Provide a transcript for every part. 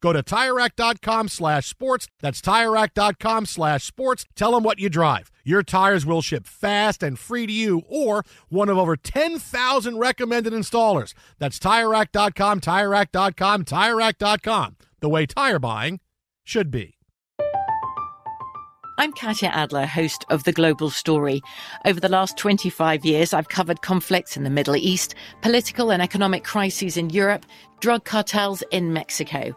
Go to TireRack.com slash sports. That's TireRack.com slash sports. Tell them what you drive. Your tires will ship fast and free to you or one of over 10,000 recommended installers. That's TireRack.com, TireRack.com, TireRack.com. The way tire buying should be. I'm Katya Adler, host of The Global Story. Over the last 25 years, I've covered conflicts in the Middle East, political and economic crises in Europe, drug cartels in Mexico.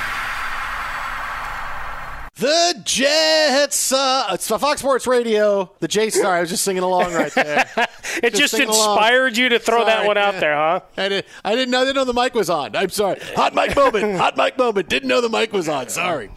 The Jets. Uh, it's Fox Sports Radio. The J Sorry, I was just singing along right there. it just, along. inspired you to throw that Sorry, one out there, huh? I, did, I didn't know. I didn't know the mic was on. I'm sorry. Hot mic moment. Hot mic moment. Didn't know the mic was on. Sorry.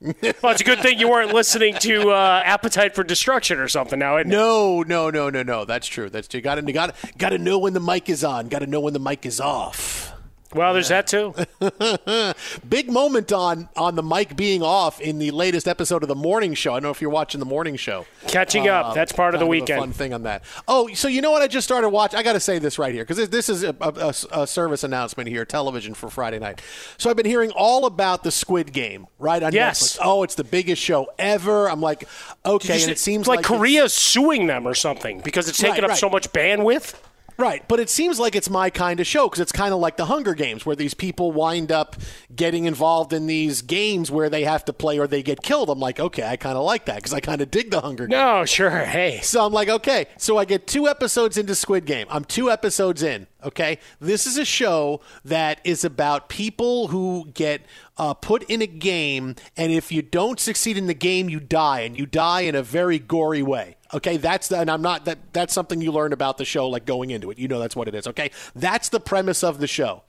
Well, it's a good thing you weren't listening to uh, Appetite for Destruction or something now, isn't it? No, no, no, no, no. That's true. That's true. You got to, got to, got to know when the mic is on. Got to know when the mic is off. Well, there's that too. Big moment on on the mic being off in the latest episode of the morning show. I don't know if you're watching the morning show. Catching up. Um, That's part of the weekend. fun thing on that. Oh, so you know what? I just started watching. I got to say this right here because this, this is a, a, a service announcement here, television for Friday night. So I've been hearing all about the Squid Game, right on Yes. Netflix. Oh, it's the biggest show ever. I'm like, okay, and it seems like, like Korea's suing them or something because it's taking Right, up right. so much bandwidth. Right, but it seems like it's my kind of show because it's kind of like the Hunger Games, where these people wind up getting involved in these games where they have to play or they get killed. I'm like, okay, I kind of like that because I kind of dig the Hunger Games. No, sure. Hey, So I'm like, okay. So I get two episodes into Squid Game. I'm two episodes in. Okay. This is a show that is about people who get uh, put in a game, and if you don't succeed in the game, you die, and you die in a very gory way. Okay, that's the, and I'm not that. That's something you learn about the show, like going into it. You know, that's what it is. Okay, that's the premise of the show.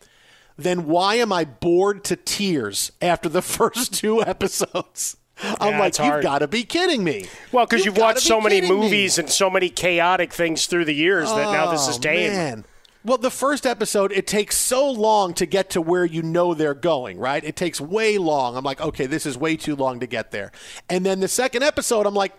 Then why am I bored to tears after the first two episodes? I'm Yeah, like, you've got to be kidding me. well, because You've you've watched so many kidding me. movies and so many chaotic things through the years that now this is Oh, tame. Man. Well, the first episode, it takes so long to get to where you know they're going, right? It takes way long. I'm like, okay, this is way too long to get there. And then the second episode, I'm like,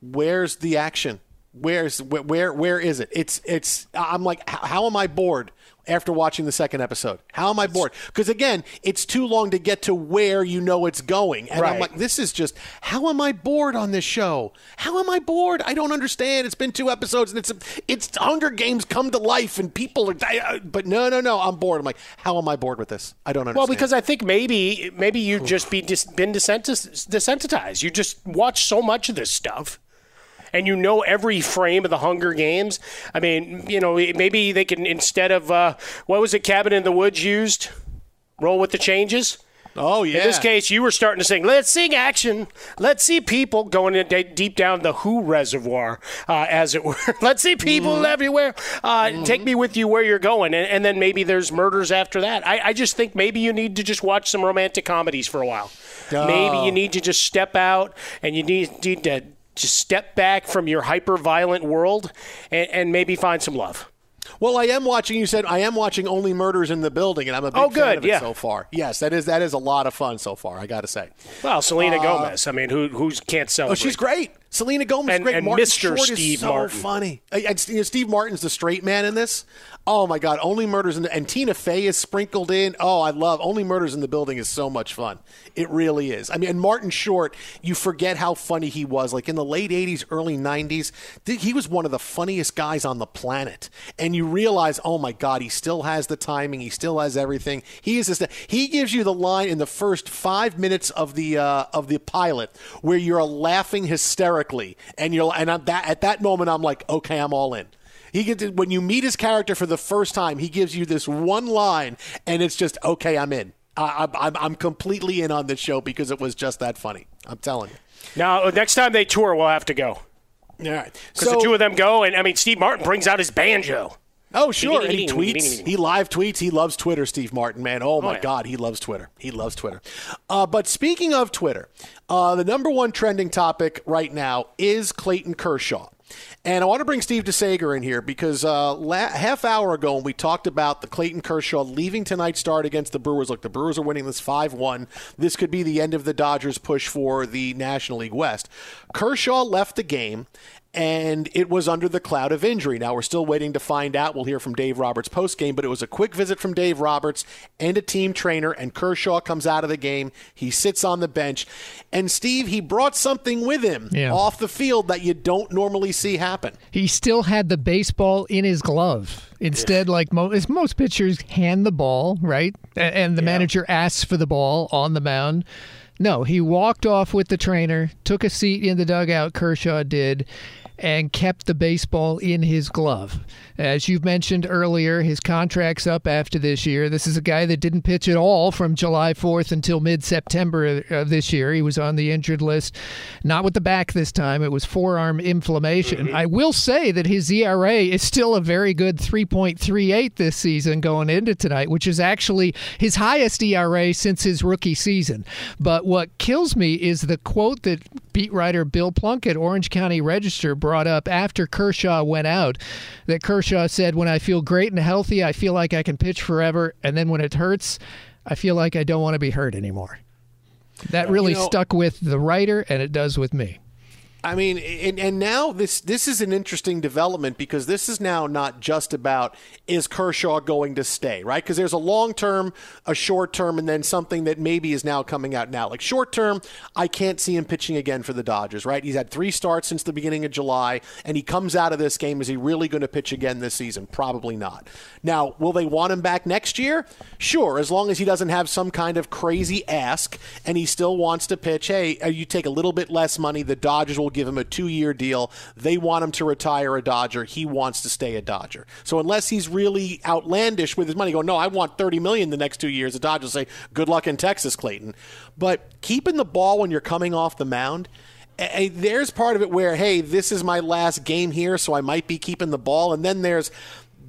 where's the action? Where's where where, is it? It's it's. I'm like, how am I bored? After watching the second episode, how am I bored? Because again, it's too long to get to where you know it's going, and I'm like, this is just how am I bored on this show? How am I bored? I don't understand. It's been two episodes and it's it's Hunger Games come to life and people are I- but no no no I'm bored. I'm like how am I bored with this? I don't understand. Well, because I think maybe maybe you've just be dis- been desensitized. You just watch so much of this stuff, and you know every frame of the Hunger Games. I mean, you know, maybe they can instead of uh, what was it, Cabin in the Woods used, roll with the changes. oh yeah. In this case, you were starting to sing, let's sing action. Let's see people going in de- deep down the Who reservoir, uh, as it were. let's see people Mm-hmm. everywhere. Uh, Take me with you where you're going. And, and then maybe there's murders after that. I, I just think maybe you need to just watch some romantic comedies for a while. Maybe you need to just step out and you need, need to just step back from your hyper violent world and, and maybe find some love. Well, I am watching. You said I am watching Only Murders in the Building, and I'm a big Oh, fan good, of it yeah. so far. Yes, that is that is a lot of fun so far. I got to say. Well, Selena Gomez. I mean, who who can't celebrate? Uh, Oh, she's great. Selena Gomez, is And- great. and Martin Mr. Short Steve is so Martin. funny. Uh, And, you know, Steve Martin's the straight man in this. Oh my God! Only Murders in the, and Tina Fey is sprinkled in. Oh, I love Only Murders in the Building is so much fun. It really is. I mean, and Martin Short, you forget how funny he was. Like in the late '80s, early '90s, th- he was one of the funniest guys on the planet. And you realize, oh my God, he still has the timing. He still has everything. He is just. He gives you the line in the first five minutes of the uh, of the pilot where you're laughing hysterically, and you're and I'm that at that moment I'm like, okay, I'm all in. He gets when you meet his character for the first time, he gives you this one line, and it's just okay, I'm in. I, I'm I'm completely in on this show because it was just that funny. I'm telling you. Now, next time they tour, we'll have to go. All right, Because the two of them go, and I mean, Steve Martin brings out his banjo. Oh, sure. And he tweets. He live tweets. He loves Twitter, Steve Martin, man. Oh, my yeah. God. He loves Twitter. He loves Twitter. Uh, but speaking of Twitter, uh, the number one trending topic right now is Clayton Kershaw. And I want to bring Steve DeSager in here because uh, la- half hour ago when we talked about the Clayton Kershaw leaving tonight's start against the Brewers. Look, the Brewers are winning this 5 1. This could be the end of the Dodgers' push for the National League West. Kershaw left the game and it was under the cloud of injury. Now we're still waiting to find out. We'll hear from Dave Roberts post game, but it was a quick visit from Dave Roberts and a team trainer, and Kershaw comes out of the game. He sits on the bench, and Steve he brought something with him Yeah. off the field that you don't normally see happen. He still had the baseball in his glove. Instead, like mo- as most pitchers hand the ball, right? And the manager asks for the ball on the mound. No, he walked off with the trainer, took a seat in the dugout, Kershaw did, and kept the baseball in his glove. As you've mentioned earlier, his contract's up after this year. This is a guy that didn't pitch at all from July 4th until mid September of this year. He was on the injured list, not with the back this time. It was forearm inflammation. Mm-hmm. I will say that his ERA is still a very good 3.38 this season going into tonight, which is actually his highest ERA since his rookie season. But what kills me is the quote that beat writer Bill Plunkett, Orange County Register, brought up after Kershaw went out. That Kershaw said, When I feel great and healthy, I feel like I can pitch forever. And then when it hurts, I feel like I don't want to be hurt anymore. That really You know- stuck with the writer, and it does with me. I mean, and, and now this this is an interesting development because this is now not just about is Kershaw going to stay, right? Because there's a long term, a short term, and then something that maybe is now coming out now. Like short term, I can't see him pitching again for the Dodgers, right? He's had three starts since the beginning of July, and he comes out of this game. Is he really going to pitch again this season? Probably not. Now, will they want him back next year? Sure, as long as he doesn't have some kind of crazy ask and he still wants to pitch. Hey, uh, you take a little bit less money. The Dodgers will give him a two year deal. They want him to retire a Dodger. He wants to stay a Dodger. So unless he's really outlandish with his money, going, no, I want thirty million the next two years, the Dodgers say, good luck in Texas, Clayton. But keeping the ball when you're coming off the mound. there's part of it where, hey, this is my last game here, so I might be keeping the ball. And then there's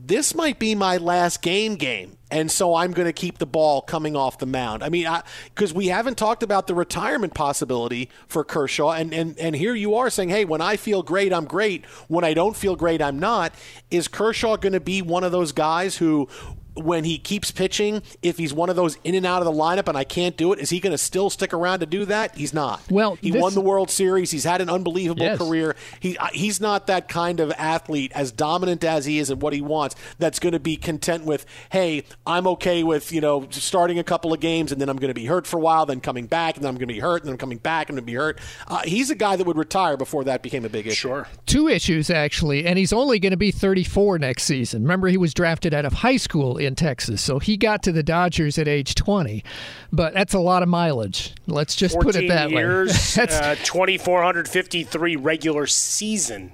this might be my last game game. And so I'm going to keep the ball coming off the mound. I mean, because we haven't talked about the retirement possibility for Kershaw. And, and, and here you are saying, hey, when I feel great, I'm great. When I don't feel great, I'm not. Is Kershaw going to be one of those guys who when he keeps pitching, if he's one of those in and out of the lineup and I can't do it, is he going to still stick around to do that? He's not. Well, he this, won the World Series. He's had an unbelievable yes. career. He he's not that kind of athlete, as dominant as he is at what he wants. That's going to be content with, hey, I'm okay with you know starting a couple of games and then I'm going to be hurt for a while, then coming back, and then I'm going to be hurt, and then I'm coming back and I'm going to be hurt. Uh, he's a guy that would retire before that became a big issue. Sure. Two issues actually, and he's only going to be 34 next season. Remember, he was drafted out of high school in Texas, so he got to the Dodgers at age 20, but that's a lot of mileage. Let's just put it that years, way. uh, 2,453 regular season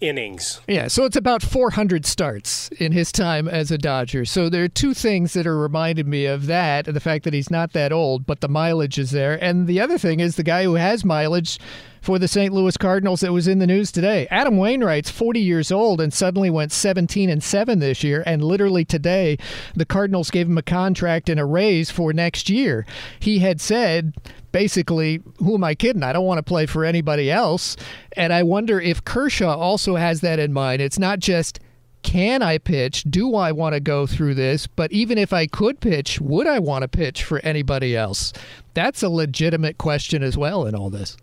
innings. Yeah, so it's about 400 starts in his time as a Dodger. So there are two things that are reminded me of that, the fact that he's not that old, but the mileage is there. And the other thing is the guy who has mileage for the St. Louis Cardinals that was in the news today. Adam Wainwright's 40 years old and suddenly went 17 and 7 this year and literally today the Cardinals gave him a contract and a raise for next year. He had said basically, who am I kidding? I don't want to play for anybody else. And I wonder if Kershaw also has that in mind. It's not just can I pitch? Do I want to go through this? But even if I could pitch, would I want to pitch for anybody else? That's a legitimate question as well in all this.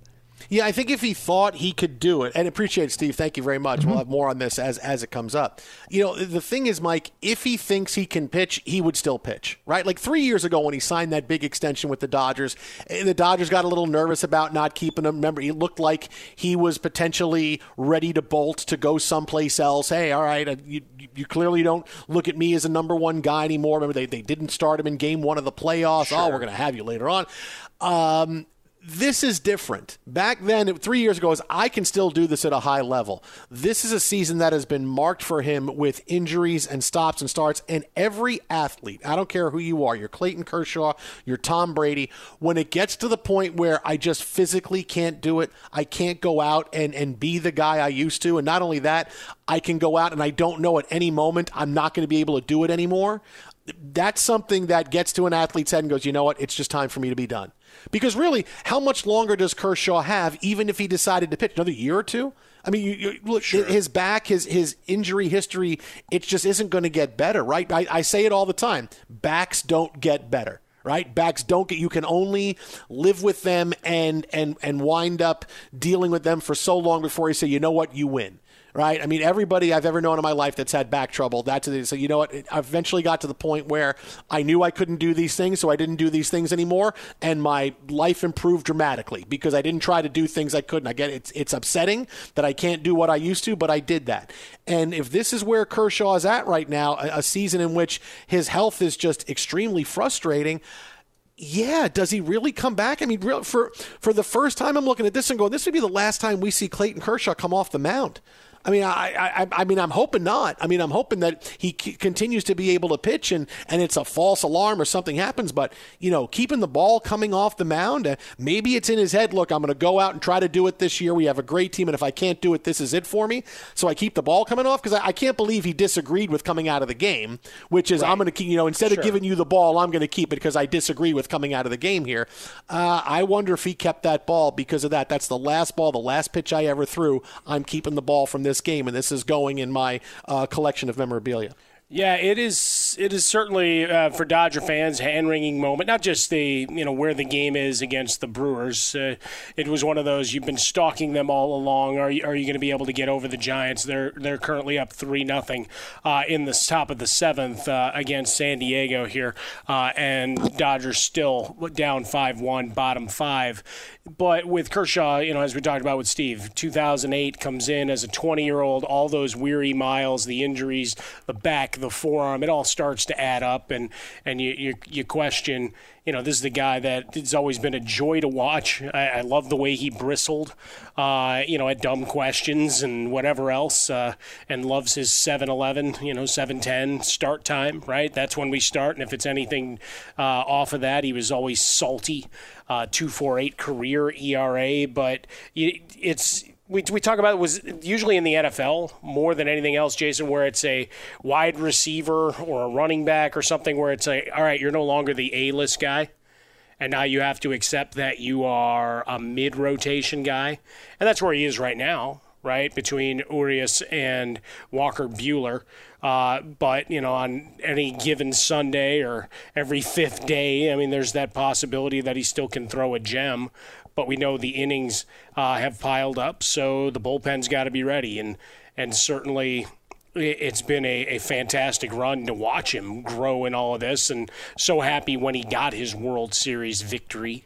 Yeah, I think if he thought he could do it, and appreciate it, Steve. Thank you very much. Mm-hmm. We'll have more on this as as it comes up. You know, the thing is, Mike, if he thinks he can pitch, he would still pitch, right? Like three years ago when he signed that big extension with the Dodgers, the Dodgers got a little nervous about not keeping him. Remember, he looked like he was potentially ready to bolt to go someplace else. Hey, all right, uh, you, you clearly don't look at me as a number one guy anymore. Remember, they, they didn't start him in game one of the playoffs. Sure. Oh, we're going to have you later on. Um, this is different. Back then, three years ago, is I can still do this at a high level. This is a season that has been marked for him with injuries and stops and starts. And every athlete, I don't care who you are, you're Clayton Kershaw, you're Tom Brady, when it gets to the point where I just physically can't do it, I can't go out and, and be the guy I used to. And not only that, I can go out and I don't know at any moment I'm not going to be able to do it anymore. That's something that gets to an athlete's head and goes, you know what, it's just time for me to be done. Because really, how much longer does Kershaw have, even if he decided to pitch another year or two? I mean, you, you, look, sure. his back, his his injury history, it just isn't going to get better, right? I, I say it all the time: backs don't get better right? Backs don't get you can only live with them and and and wind up dealing with them for so long before you say, you know what, you win right? I mean, everybody I've ever known in my life that's had back trouble, that's it. So, you know what? I eventually got to the point where I knew I couldn't do these things, so I didn't do these things anymore, and my life improved dramatically because I didn't try to do things I couldn't. I get it's it's upsetting that I can't do what I used to, but I did that. And if this is where Kershaw is at right now, a, a season in which his health is just extremely frustrating yeah, does he really come back? I mean, for for the first time, I'm looking at this and going, this would be the last time we see Clayton Kershaw come off the mound. I mean, I, I, I mean, I'm hoping not. I mean, I'm hoping that he c- continues to be able to pitch and, and it's a false alarm or something happens. But, you know, keeping the ball coming off the mound, uh, maybe it's in his head, look, I'm going to go out and try to do it this year. We have a great team. And if I can't do it, this is it for me. So I keep the ball coming off because I, I, can't believe he disagreed with coming out of the game, which is right. I'm going to keep, you know, instead sure. of giving you the ball, I'm going to keep it because I disagree with coming out of the game here. Uh, I wonder if he kept that ball because of that. That's the last ball, the last pitch I ever threw. I'm keeping the ball from this game. And this is going in my uh, collection of memorabilia. Yeah, it is. It is certainly uh, for Dodger fans hand wringing moment. Not just the you know where the game is against the Brewers. Uh, it was one of those you've been stalking them all along. Are you, are you going to be able to get over the Giants? They're they're currently up three nothing uh, in the top of the seventh uh, against San Diego here, uh, and Dodgers still down five one, bottom five. But with Kershaw, you know, as we talked about with Steve, 2008 comes in as a 20 year old. All those weary miles, the injuries, the back the forearm, it all starts to add up, and and you you, you question. You know, this is the guy that it's always been a joy to watch. I, I love the way he bristled, uh, you know, at dumb questions and whatever else, uh, and loves his 7-Eleven, you know, 7-10 start time. Right, that's when we start, and if it's anything uh, off of that, he was always salty. Uh, 2.48 career ERA, but it's we, we talk about it was usually in the NFL more than anything else, Jason, where it's a wide receiver or a running back or something where it's like, all right, you're no longer the A list guy. And now you have to accept that you are a mid rotation guy. And that's where he is right now, right? Between Urias and Walker Buehler. Uh, but, you know, on any given Sunday or every fifth day, I mean, there's that possibility that he still can throw a gem but we know the innings uh, have piled up, so the bullpen's got to be ready. And and certainly it's been a, a fantastic run to watch him grow in all of this, and so happy when he got his World Series victory,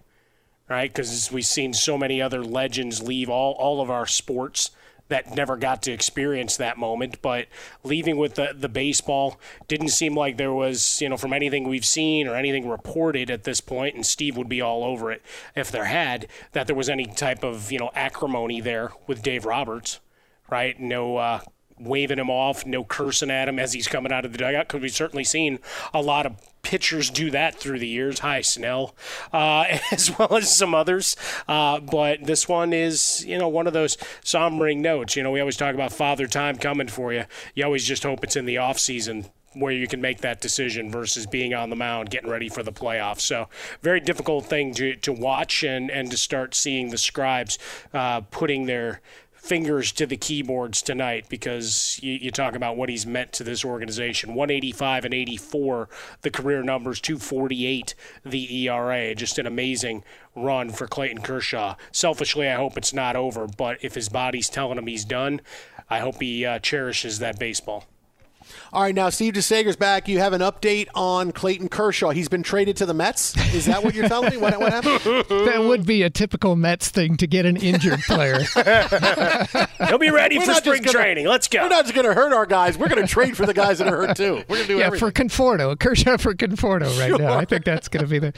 right? Because we've seen so many other legends leave all, all of our sports that never got to experience that moment. But leaving with the, the baseball didn't seem like there was, you know, from anything we've seen or anything reported at this point, and Steve would be all over it if there had, that there was any type of, you know, acrimony there with Dave Roberts, right? No uh, waving him off, no cursing at him as he's coming out of the dugout, because we've certainly seen a lot of pitchers do that through the years. Hi, Snell, uh, as well as some others. Uh, but this one is, you know, one of those sombering notes. You know, we always talk about father time coming for you. You always just hope it's in the off season where you can make that decision versus being on the mound, getting ready for the playoffs. So, very difficult thing to, to watch and, and to start seeing the scribes uh, putting their fingers to the keyboards tonight because you, you, talk about what he's meant to this organization. 185 and 84 the career numbers 248 the era just an amazing run for clayton kershaw. Selfishly i hope it's not over but if his body's telling him he's done i hope he uh, cherishes that baseball all right, now Steve DeSager's back. You have an update on Clayton Kershaw. He's been traded to the Mets. Is that what you're telling me? What, what happened? That would be a typical Mets thing to get an injured player. He'll be ready we're for spring gonna, training. Let's go. We're not just going to hurt our guys. We're going to trade for the guys that are hurt too. We're going to do yeah everything. for Conforto, Kershaw for Conforto right sure. now. I think that's going to be the.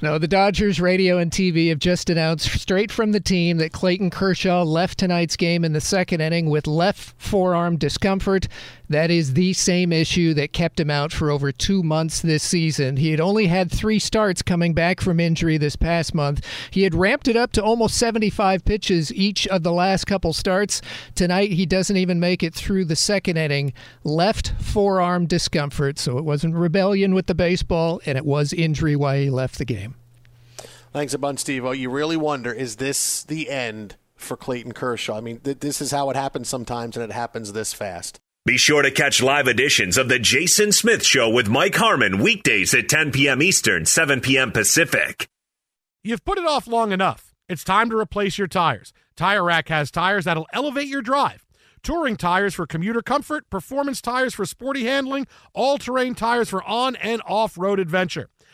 No, the Dodgers radio and TV have just announced straight from the team that Clayton Kershaw left tonight's game in the second inning with left forearm discomfort. That is the same issue that kept him out for over two months this season. He had only had three starts coming back from injury this past month. He had ramped it up to almost 75 pitches each of the last couple starts. Tonight, he doesn't even make it through the second inning. Left forearm discomfort, so it wasn't rebellion with the baseball, and it was injury why he left the game. Thanks a bunch, Steve. You really wonder is this the end for Clayton Kershaw? I mean, th- this is how it happens sometimes, and it happens this fast. Be sure to catch live editions of The Jason Smith Show with Mike Harmon weekdays at 10 p.m. Eastern, 7 p.m. Pacific. You've put it off long enough. It's time to replace your tires. Tire Rack has tires that'll elevate your drive. Touring tires for commuter comfort, performance tires for sporty handling, all terrain tires for on and off road adventure.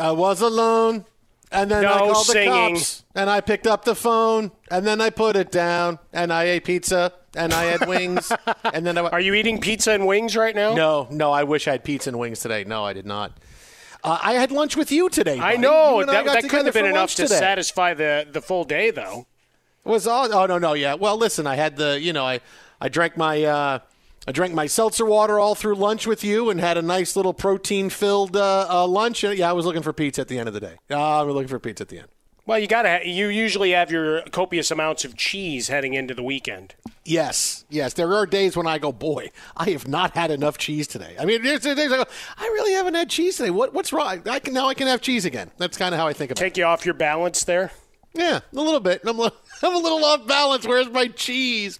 I was alone, and then No I called singing. the cops, and I picked up the phone, and then I put it down, and I ate pizza, and I had wings, and then I. Are you eating pizza and wings right now? No, no. I wish I had pizza and wings today. No, I did not. Uh, I had lunch with you today. I know You and I that, that couldn't have been enough to today. satisfy the the full day, though. It Was all? Oh no, no, yeah. Well, listen, I had the, you know, I, I drank my, uh, I drank my seltzer water all through lunch with you, and had a nice little protein-filled uh, uh, lunch. And, yeah, I was looking for pizza at the end of the day. Ah, I was looking for pizza at the end. Well, you gotta. You usually have your copious amounts of cheese heading into the weekend. Yes, yes. There are days when I go, boy, I have not had enough cheese today. I mean, there's days I go, I really haven't had cheese today. What, what's wrong? I can now I can have cheese again. That's kind of how I think about it. Take you off your balance there. Yeah, a little bit. I'm, a- I'm a little off balance. Where's my cheese?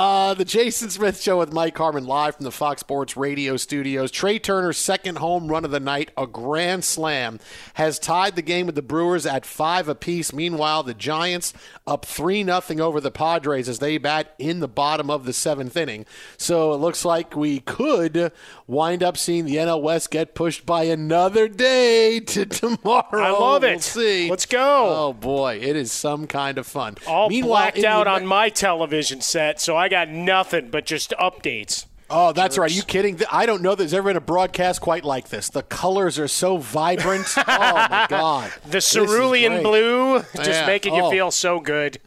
Uh, the Jason Smith Show with Mike Harmon live from the Fox Sports Radio studios. Trea Turner's second home run of the night, a grand slam, has tied the game with the Brewers at five apiece. Meanwhile, the Giants up three nothing over the Padres as they bat in the bottom of the seventh inning. So it looks like we could wind up seeing the NL West get pushed by another day to tomorrow. I love We'll it. see. Let's go. Oh boy, it is some kind of fun. All Meanwhile, blacked in the out on my television set, so I got nothing but just updates. Oh, that's right. Are you kidding? I don't know there's ever been a broadcast quite like this. The colors are so vibrant. oh my god. The cerulean blue, just Yeah. making you Oh. feel so good.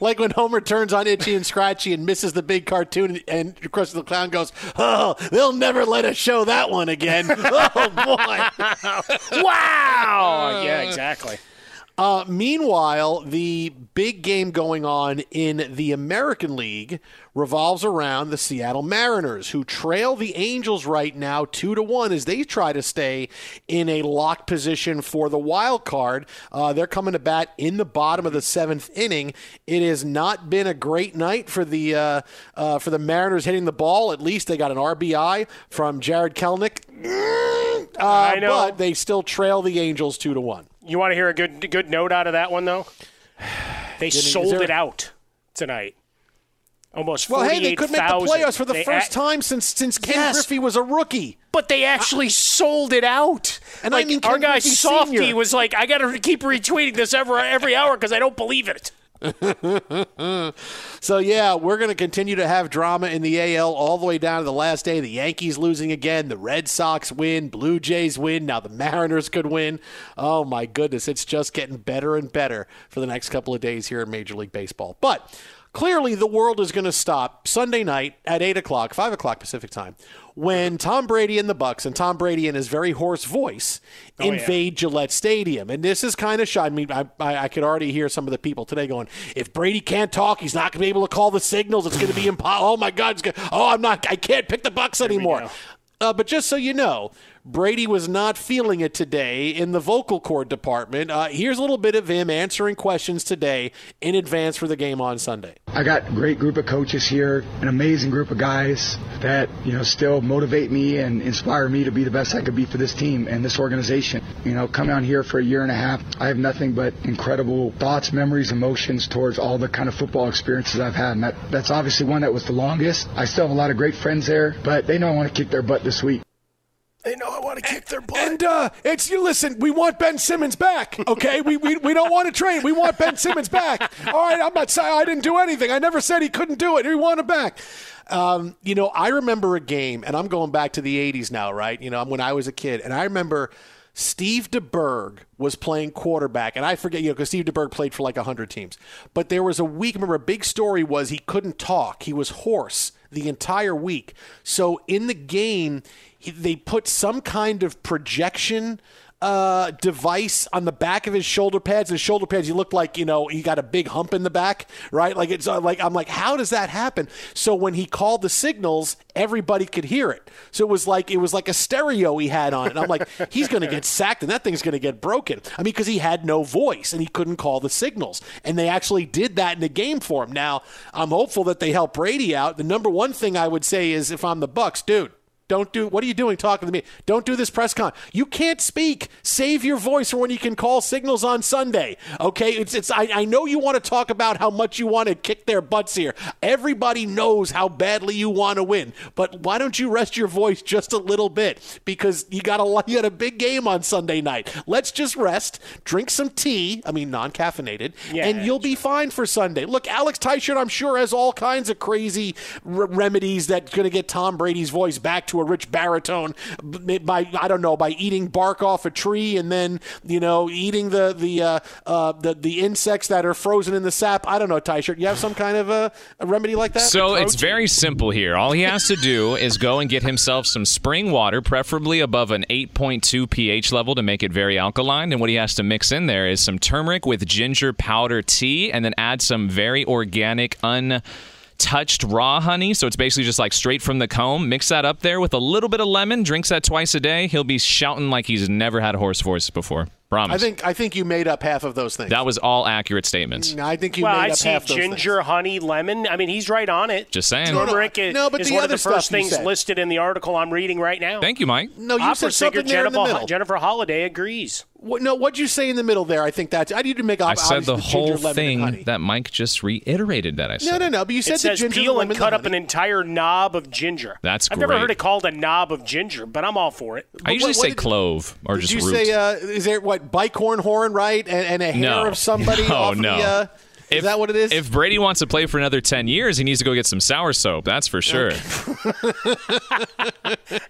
Like when Homer turns on Itchy and Scratchy and misses the big cartoon, and Krusty the Clown goes, "Oh, they'll never let us show that one again." oh boy! wow! Yeah, exactly. Uh, meanwhile, the big game going on in the American League revolves around the Seattle Mariners, who trail the Angels right now two to one as they try to stay in a locked position for the wild card. Uh, they're coming to bat in the bottom of the seventh inning. It has not been a great night for the uh, uh, for the Mariners hitting the ball. At least they got an RBI from Jarred Kelenic. Uh, I know. But they still trail the Angels two to one. You want to hear a good good note out of that one though? They sold there- it out tonight. Almost Well, hey, they could make the playoffs for the They first time since since Ken Yes. Griffey was a rookie. But they actually sold it out. And I like, mean our guy Griffey Softy Sr.. was like, "I got to keep retweeting this every every hour because I don't believe it." So yeah, we're going to continue to have drama in the AL all the way down to the last day. The Yankees losing again, the Red Sox win, Blue Jays win. Now the Mariners could win. Oh my goodness, it's just getting better and better for the next couple of days here in Major League Baseball. But Clearly, the world is going to stop Sunday night at 8 o'clock, 5 o'clock Pacific time, when Tom Brady and the Bucs and Tom Brady in his very hoarse voice Oh, invade Gillette Stadium. And this is kind of shy. I mean, I, I, I could already hear some of the people today going, if Brady can't talk, he's not going to be able to call the signals. It's going to be impossible. Oh, my God. It's gonna, oh, I'm not, I can't pick the Bucs anymore. Uh, but just so you know, Brady was not feeling it today in the vocal cord department. Uh, here's a little bit of him answering questions today in advance for the game on Sunday. I got a great group of coaches here, an amazing group of guys that, you know, still motivate me and inspire me to be the best I could be for this team and this organization. You know, coming on here for a year and a half, I have nothing but incredible thoughts, memories, emotions towards all the kind of football experiences I've had. And that, that's obviously one that was the longest. I still have a lot of great friends there, but they know I want to kick their butt this week. They know I want to kick their butt. And uh, it's you listen. We want Ben Simmons back. Okay, we, we we don't want to trade. We want Ben Simmons back. All right, I'm not saying I didn't do anything. I never said he couldn't do it. We want him back. Um, you know, I remember a game, and I'm going back to the '80s now, right? You know, when I was a kid, and I remember Steve DeBerg was playing quarterback, and I forget, you know, because Steve DeBerg played for like 100 teams. But there was a week, remember, a big story was he couldn't talk. He was hoarse the entire week. So in the game, they put some kind of projection uh, device on the back of his shoulder pads. His shoulder pads, he looked like you know he got a big hump in the back, right? Like it's uh, like I'm like, how does that happen? So when he called the signals, everybody could hear it. So it was like it was like a stereo he had on, and I'm like, he's going to get sacked, and that thing's going to get broken. I mean, because he had no voice and he couldn't call the signals, and they actually did that in the game for him. Now I'm hopeful that they help Brady out. The number one thing I would say is, if I'm the Bucs, dude. Don't do what are you doing talking to me? Don't do this press con. You can't speak. Save your voice for when you can call signals on Sunday. Okay? It's it's I, I know you want to talk about how much you want to kick their butts here. Everybody knows how badly you want to win. But why don't you rest your voice just a little bit? Because you got a you got a big game on Sunday night. Let's just rest, drink some tea, I mean non caffeinated, and you'll be fine for Sunday. Look, Alex Teichert, I'm sure, has all kinds of crazy remedies that's going to get Tom Brady's voice back to a rich baritone by I don't know by eating bark off a tree and then you know eating the the uh, uh, the the insects that are frozen in the sap. I don't know, Teichert. You have some kind of a, a remedy like that? So it's very simple here. All he has to do is go and get himself some spring water, preferably above an 8.2 pH level to make it very alkaline. And what he has to mix in there is some turmeric with ginger powder tea, and then add some very organic, un touched raw honey. So it's basically just like straight from the comb. Mix that up there with a little bit of lemon. Drinks that twice a day. He'll be shouting like he's never had a hoarse voice before. Promise. I think I think you made up half of those things. that was all accurate statements. I think you well, made I up see half those things. ginger, honey, lemon. I mean, he's right on it. Just saying. Turmeric No, no, is, no, but is the one of other the first things said. listed in the article I'm reading right now. Thank you, Mike. No, you Opera said singer something there in the middle. Jennifer Holliday agrees. What, no, what'd you say in the middle there? I think that's I need to make. I said the obviously whole ginger, lemon, thing that Mike just reiterated that I said. No, no, no. But you said it says the ginger, peel lemon, and cut the up an entire knob of ginger. That's I've never heard it called a knob of ginger, but I'm all for it. I usually what- what say did- clove or Did just you root. say uh, is there what bicorn horn right and, and a hair no. of somebody No, off no. the? Uh, if, is that what it is? If Brady wants to play for another 10 years, he needs to go get some soursop. That's for sure.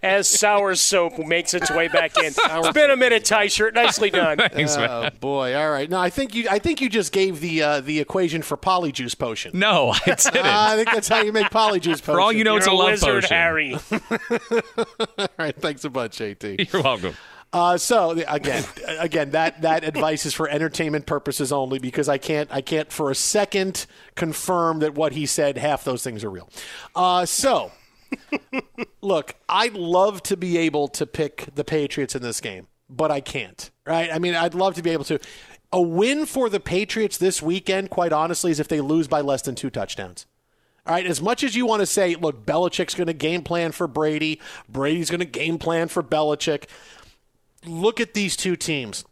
As soursop makes its way back in. it's been a minute, Teichert. Nicely done. Thanks, oh man. boy! All right. No, I think you. I think you just gave the uh, the equation for polyjuice potion. No, I didn't. Ah, I think that's how you make polyjuice potion. For all you know, You're it's a a love wizard, potion. Harry. all right. Thanks a bunch, JT. You're welcome. Uh, so again, again, that that advice is for entertainment purposes only because I can't I can't for a second confirm that what he said half those things are real. Uh, so look, I'd love to be able to pick the Patriots in this game, but I can't. Right? I mean, I'd love to be able to. A win for the Patriots this weekend, quite honestly, is if they lose by less than two touchdowns. All right, as much as you want to say, look, Belichick's going to game plan for Brady, Brady's going to game plan for Belichick. Look at these two teams.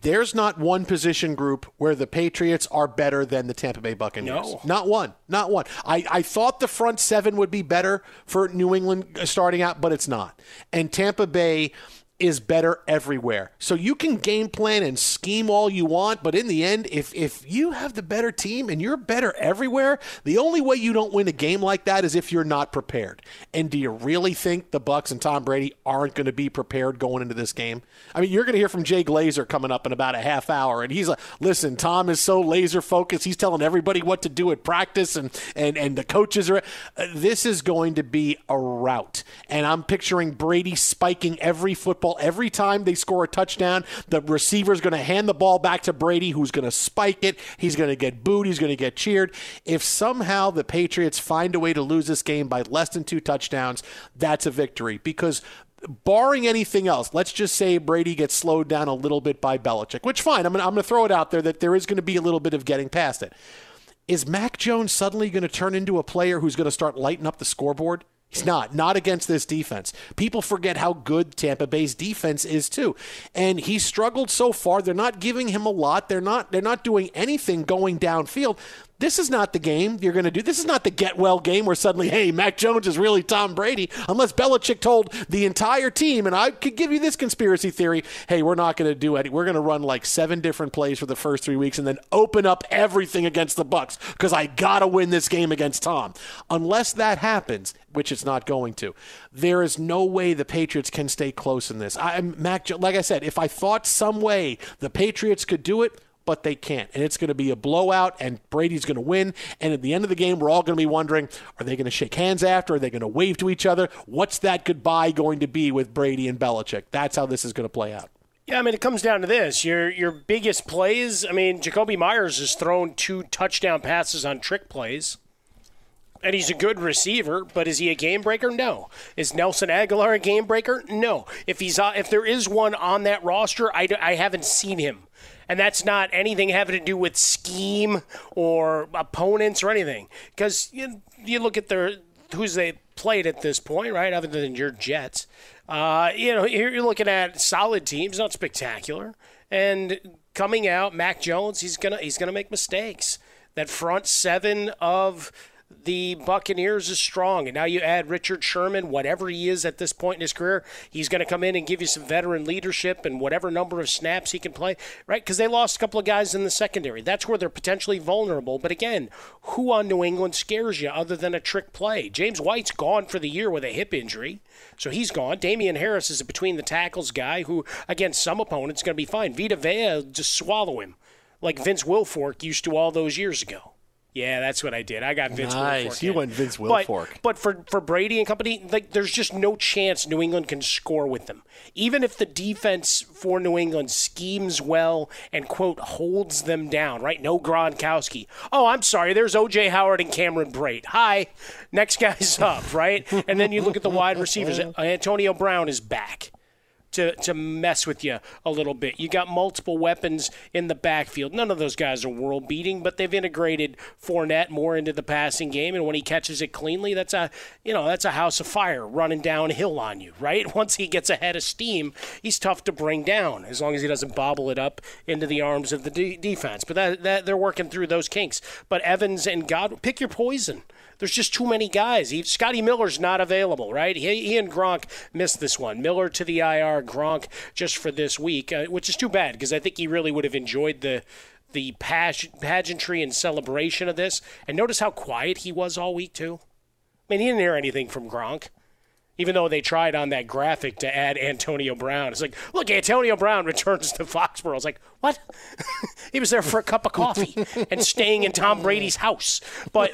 There's not one position group where the Patriots are better than the Tampa Bay Buccaneers. No. Not one. Not one. I, I thought the front seven would be better for New England starting out, but it's not. And Tampa Bay is better everywhere. So you can game plan and scheme all you want, but in the end, if if you have the better team and you're better everywhere, the only way you don't win a game like that is if you're not prepared. And do you really think the Bucs and Tom Brady aren't going to be prepared going into this game? I mean, you're going to hear from Jay Glazer coming up in about a half hour, and he's like, "Listen, Tom is so laser focused. He's telling everybody what to do at practice, and and and the coaches are. This is going to be a rout, and I'm picturing Brady spiking every football every time they score a touchdown. The receiver's going to hand the ball back to Brady, who's going to spike it. He's going to get booed. He's going to get cheered. If somehow the Patriots find a way to lose this game by less than two touchdowns, that's a victory because barring anything else, let's just say Brady gets slowed down a little bit by Belichick, which fine. I'm going I'm to throw it out there that there is going to be a little bit of getting past it. Is Mac Jones suddenly going to turn into a player who's going to start lighting up the scoreboard? He's not. Not against this defense. People forget how good Tampa Bay's defense is too. And he struggled so far. They're not giving him a lot. They're not they're not doing anything going downfield. This is not the game you're going to do. This is not the get well game where suddenly, hey, Mac Jones is really Tom Brady. Unless Belichick told the entire team, and I could give you this conspiracy theory hey, we're not going to do any. We're going to run like seven different plays for the first three weeks and then open up everything against the Bucs because I got to win this game against Tom. Unless that happens, which it's not going to, there is no way the Patriots can stay close in this. I, Mac, like I said, if I thought some way the Patriots could do it, but they can't. And it's going to be a blowout, and Brady's going to win. And at the end of the game, we're all going to be wondering are they going to shake hands after? Are they going to wave to each other? What's that goodbye going to be with Brady and Belichick? That's how this is going to play out. Yeah, I mean, it comes down to this. Your your biggest plays, I mean, Jakobi Meyers has thrown two touchdown passes on trick plays. And he's a good receiver, but is he a game breaker? No. Is Nelson Agholor a game breaker? No. If he's uh, if there is one on that roster, I, I haven't seen him and that's not anything having to do with scheme or opponents or anything. Because you, you look at their who's they played at this point, right? Other than your Jets, uh, you know, you're looking at solid teams, not spectacular, and coming out, Mac Jones, he's gonna he's gonna make mistakes. That front seven of the Buccaneers is strong. And now you add Richard Sherman, whatever he is at this point in his career, he's going to come in and give you some veteran leadership and whatever number of snaps he can play, right? Because they lost a couple of guys in the secondary. That's where they're potentially vulnerable. But again, who on New England scares you other than a trick play? James White's gone for the year with a hip injury. So he's gone. Damien Harris is a between the tackles guy who, against some opponents, going to be fine. Vita Vea just swallow him like Vince Wilfork used to all those years ago. Yeah, that's what I did. I got Vince nice. Wilfork. You went Vince Wilfork. But, but, for, for Brady and company, like there's just no chance New England can score with them. Even if the defense for New England schemes well and quote holds them down, right? No Gronkowski. Oh, I'm sorry. There's OJ Howard and Cameron Brate. Hi. Next guy's up, right? And then you look at the wide receivers. Antonio Brown is back to, to mess with you a little bit. You got multiple weapons in the backfield. None of those guys are world beating, but they've integrated Fournette more into the passing game. And when he catches it cleanly, that's a you know that's a house of fire running downhill on you, right? Once he gets ahead of steam, he's tough to bring down as long as he doesn't bobble it up into the arms of the de- defense. But that, that they're working through those kinks. But Evans and God, pick your poison. There's just too many guys. He, Scotty Miller's not available, right? He, he, and Gronk missed this one. Miller to the IR, Gronk just for this week, uh, which is too bad because I think he really would have enjoyed the the pageantry and celebration of this. And notice how quiet he was all week too. I mean, he didn't hear anything from Gronk even though they tried on that graphic to add Antonio Brown. It's like, look, Antonio Brown returns to Foxborough. It's like, what? he was there for a cup of coffee and staying in Tom Brady's house. But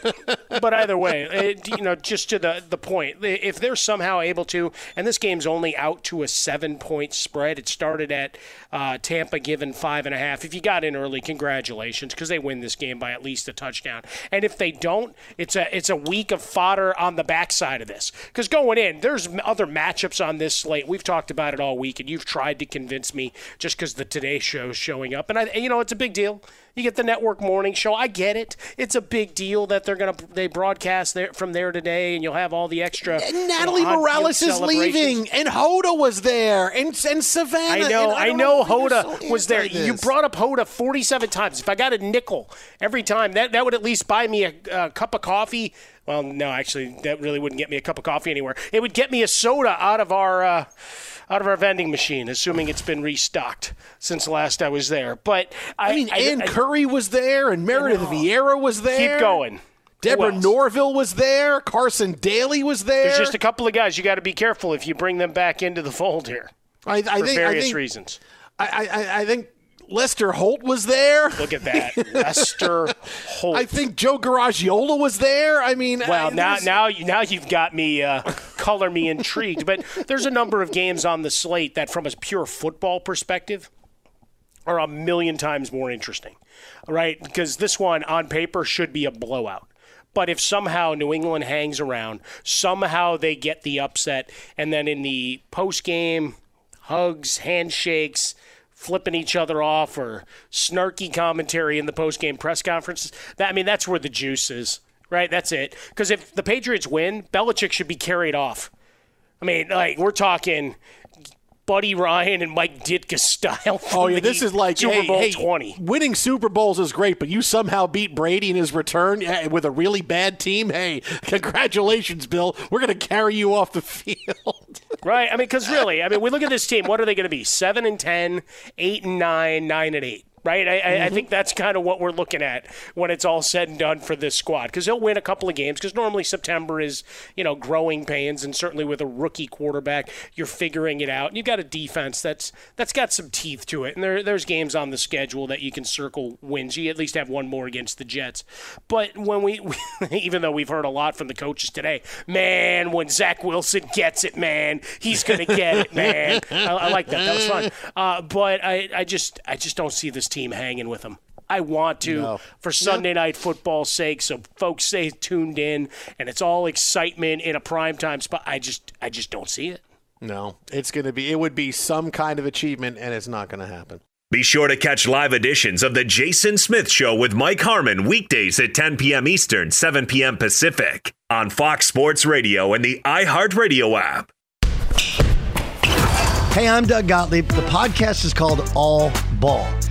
but either way, it, you know, just to the the point, if they're somehow able to, and this game's only out to a seven point spread. It started at uh, Tampa given five and a half. If you got in early, congratulations, because they win this game by at least a touchdown. And if they don't, it's a it's a week of fodder on the backside of this. Because going in, there's other matchups on this slate. We've talked about it all week, and you've tried to convince me just because the Today Show is showing up. And I, you know, it's a big deal. You get the network morning show. I get it. It's a big deal that they're gonna they broadcast there from there today, and you'll have all the extra. And Natalie you know, Morales is leaving, and Hoda was there, and and Savannah. I know, I, I, know, Hoda so was there. This. You brought up Hoda forty-seven times. If I got a nickel every time, that that would at least buy me a, a cup of coffee Well, no, actually, that really wouldn't get me a cup of coffee anywhere. It would get me a soda out of our uh, out of our vending machine, assuming it's been restocked since last I was there. But I, I mean, I, Ann I- Curry was there, and Meredith Vieira was there. Keep going. Deborah Norville was there. Carson Daly was there. There's just a couple of guys you got to be careful if you bring them back into the fold here I, I for think, I various think, reasons. I, I, I think Lester Holt was there. Look at that, Lester Holt. I think Joe Garagiola was there. I mean, Well, I- now now now you've got me uh, color me intrigued. But there's a number of games on the slate that, from a pure football perspective, are a million times more interesting, right? Because this one on paper should be a blowout. But if somehow New England hangs around, somehow they get the upset, and then in the post game, hugs, handshakes, flipping each other off, or snarky commentary in the post game press conferences, that I mean that's where the juice is, right? That's it. Because if the Patriots win, Belichick should be carried off. I mean, like we're talking Buddy Ryan and Mike Ditka style. Oh yeah, this is like Super hey, Bowl hey, twenty. Winning Super Bowls is great, but you somehow beat Brady in his return eh, with a really bad team. Hey, congratulations, Bill. We're going to carry you off the field. Right. I mean, because really, I mean, we look at this team. What are they going to be? Seven and 10, 8 and nine, nine and eight. Right. I, I, I think that's kind of what we're looking at when it's all said and done for this squad. Because they'll win a couple of games. Because normally September is you know growing pains, and certainly with a rookie quarterback, you're figuring it out. And you've got a defense that's that's got some teeth to it. And there there's games on the schedule that you can circle wins. You at least have one more against the Jets. But when we, even though we've heard a lot from the coaches today, man, when Zach Wilson gets it, man, he's gonna get it, man. I, I like that. That was fun. Uh, but I, I just, I just don't see this team hanging with them. I want to No. for Sunday night football's sake, so folks stay tuned in, and it's all excitement in a prime time spot. I just, I just don't see it. no, it's going to be. It would be some kind of achievement, and it's not going to happen. Be sure to catch live editions of The Jason Smith Show with Mike Harmon weekdays at 10 p.m. Eastern, 7 p.m. Pacific on Fox Sports Radio and the iHeartRadio app. Hey, I'm Doug Gottlieb. The podcast is called All Ball.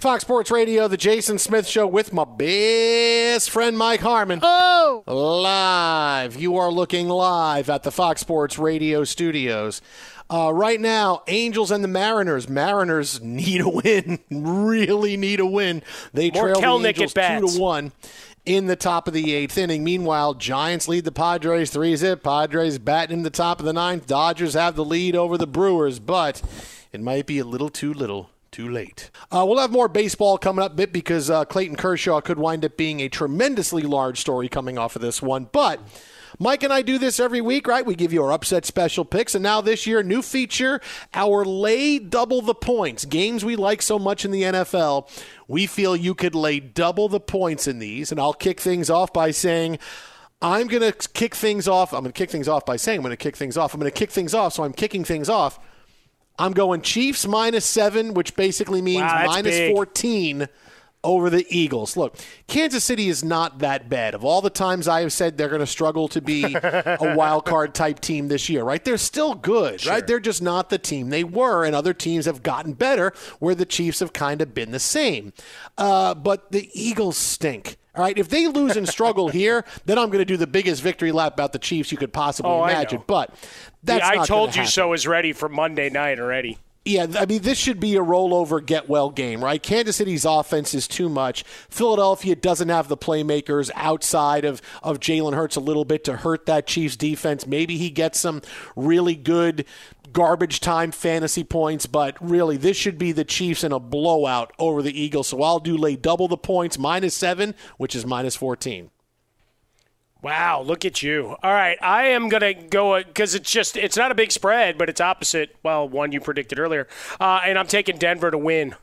Fox Sports Radio, the Jason Smith Show with my best friend Mike Harmon. Oh! Live. You are looking live at the Fox Sports Radio studios. Uh, right now, Angels and the Mariners. Mariners need a win. really need a win. They More trail the Angels at two to one in the top of the eighth inning. Meanwhile, Giants lead the Padres three zip. Padres batting in the top of the ninth. Dodgers have the lead over the Brewers, but it might be a little too little. Too late. Uh, we'll have more baseball coming up, bit because uh, Clayton Kershaw could wind up being a tremendously large story coming off of this one. But Mike and I do this every week, right? We give you our upset special picks, and now this year, new feature: our lay double the points. Games we like so much in the NFL, we feel you could lay double the points in these. And I'll kick things off by saying. I'm going to kick things off. I'm going to kick things off by saying I'm going to kick things off. I'm going to kick things off, so I'm kicking things off. I'm going Chiefs minus seven, which basically means Wow, minus big. 14 over the Eagles. Look, Kansas City is not that bad. Of all the times I have said they're going to struggle to be a wild card type team this year, right? They're still good, right? They're just not the team they were, and other teams have gotten better where the Chiefs have kind of been the same. Uh, but the Eagles stink. All right, if they lose and struggle here, then I'm going to do the biggest victory lap about the Chiefs you could possibly Oh, imagine. But that's the I told you happen. so is ready for Monday night already. Yeah, I mean, this should be a rollover get well game, right? Kansas City's offense is too much. Philadelphia doesn't have the playmakers outside of, of Jalen Hurts a little bit to hurt that Chiefs defense. Maybe he gets some really good garbage time fantasy points, but really, this should be the Chiefs in a blowout over the Eagles. So I'll do lay double the points, minus seven, which is minus 14. Wow, look at you. All right, I am going to go because it's just, it's not a big spread, but it's opposite, well, one you predicted earlier. Uh, and I'm taking Denver to win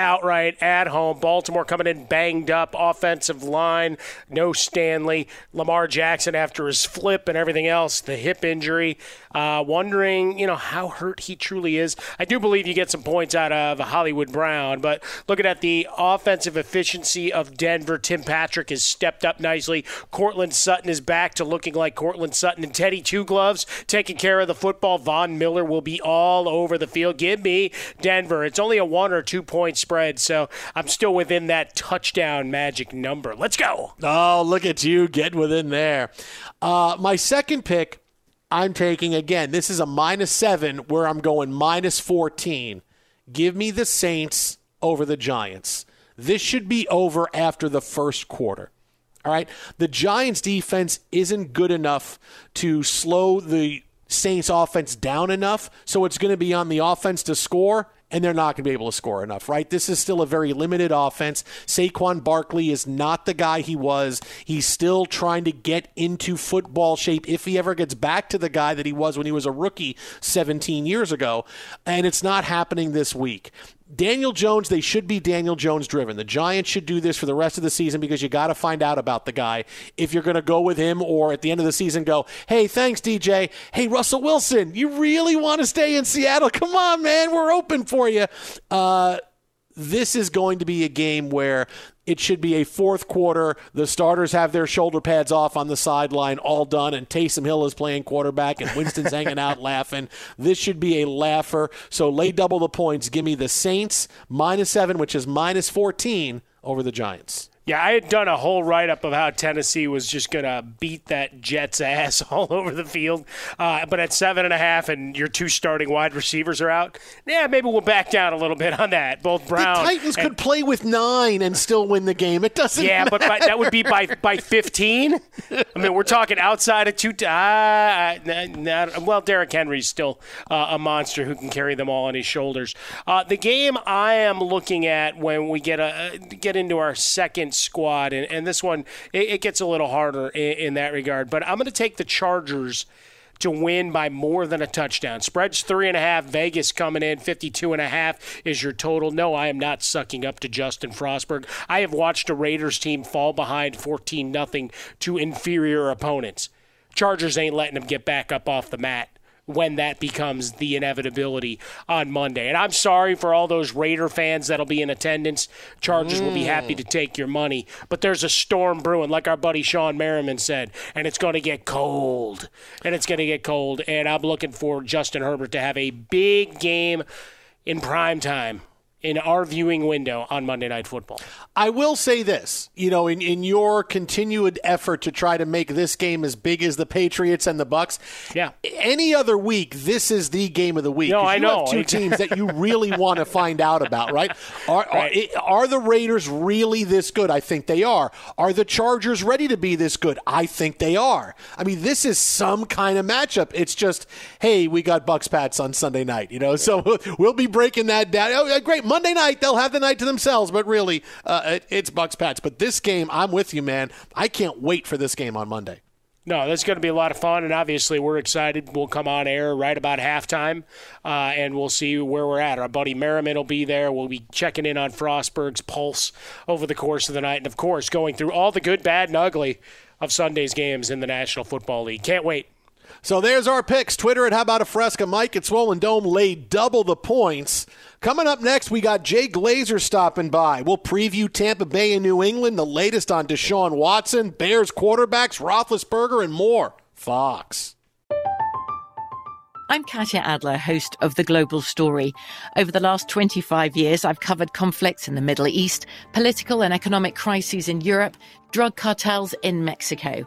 outright at home. Baltimore coming in banged up, offensive line, no Stanley. Lamar Jackson after his flip and everything else, the hip injury. Uh, wondering, you know, how hurt he truly is. I do believe you get some points out of Hollywood Brown, but looking at the offensive efficiency of Denver, Tim Patrick has stepped up nicely. Courtland Sutton is back to looking like Courtland Sutton and Teddy Two Gloves taking care of the football. Von Miller will be all over the field. Give me Denver. It's only a one or two point spread, so I'm still within that touchdown magic number. Let's go. Oh, look at you getting within there. Uh, my second pick, I'm taking again. This is a minus seven where I'm going minus 14. Give me the Saints over the Giants. This should be over after the first quarter. All right. The Giants defense isn't good enough to slow the Saints offense down enough, so it's going to be on the offense to score and they're not going to be able to score enough, right? This is still a very limited offense. Saquon Barkley is not the guy he was. He's still trying to get into football shape if he ever gets back to the guy that he was when he was a rookie 17 years ago, and it's not happening this week. Daniel Jones, they should be Daniel Jones driven. The Giants should do this for the rest of the season because you got to find out about the guy if you're going to go with him or at the end of the season go, hey, thanks, DJ. Hey, Russell Wilson, you really want to stay in Seattle? Come on, man, we're open for you. Uh, this is going to be a game where it should be a fourth quarter. The starters have their shoulder pads off on the sideline, all done, and Taysom Hill is playing quarterback, and Winston's hanging out laughing. This should be a laugher. So lay double the points. Give me the Saints minus seven, which is minus 14 over the Giants. Yeah, I had done a whole write up of how Tennessee was just going to beat that Jets ass all over the field. Uh, but at seven and a half, and your two starting wide receivers are out, yeah, maybe we'll back down a little bit on that. Both Brown. The Titans and, could play with nine and still win the game. It doesn't. Yeah, matter. but by, that would be by by fifteen. I mean, we're talking outside of two. Uh, not, well, Derrick Henry's still uh, a monster who can carry them all on his shoulders. Uh, the game I am looking at when we get a get into our second squad, and, and this one it, it, gets a little harder in, in that regard. But I'm going to take the Chargers to win by more than a touchdown. Spread's three and a half. Vegas coming in 52 and a half is your total. No, I am not sucking up to Justin Frostberg. I have watched a Raiders team fall behind 14 nothing to inferior opponents. Chargers ain't letting them get back up off the mat when that becomes the inevitability on Monday. And I'm sorry for all those Raider fans that'll be in attendance. Chargers mm. will be happy to take your money. But there's a storm brewing, like our buddy Shawne Merriman said, and it's going to get cold. And it's going to get cold. And I'm looking for Justin Herbert to have a big game in prime time in our viewing window on Monday Night Football. I will say this, you know, in, in your continued effort to try to make this game as big as the Patriots and the Bucs, yeah. Any other week, this is the game of the week. No, I you know have two teams that you really want to find out about, right? Are, right. Are, are the Raiders really this good? I think they are. Are the Chargers ready to be this good? I think they are. I mean, this is some kind of matchup. It's just, hey, we got Bucs Pats on Sunday night, you know, so we'll be breaking that down. Oh, great. Monday night they'll have the night to themselves, but really uh, it, it's Bucs Pats. But this game, I'm with you, man. I can't wait for this game on Monday. No, that's going to be a lot of fun, and obviously we're excited. We'll come on air right about halftime, uh, and we'll see where we're at. Our buddy Merriman will be there. We'll be checking in on Frostberg's pulse over the course of the night, and of course going through all the good, bad, and ugly of Sunday's games in the National Football League. Can't wait. So there's our picks. Twitter at How About a Fresca. Mike at Swollen Dome laid double the points. Coming up next, we got Jay Glazer stopping by. We'll preview Tampa Bay and New England, the latest on Deshaun Watson, Bears quarterbacks, Roethlisberger, and more. Fox. I'm Katya Adler, host of The Global Story. Over the last 25 years, I've covered conflicts in the Middle East, political and economic crises in Europe, drug cartels in Mexico.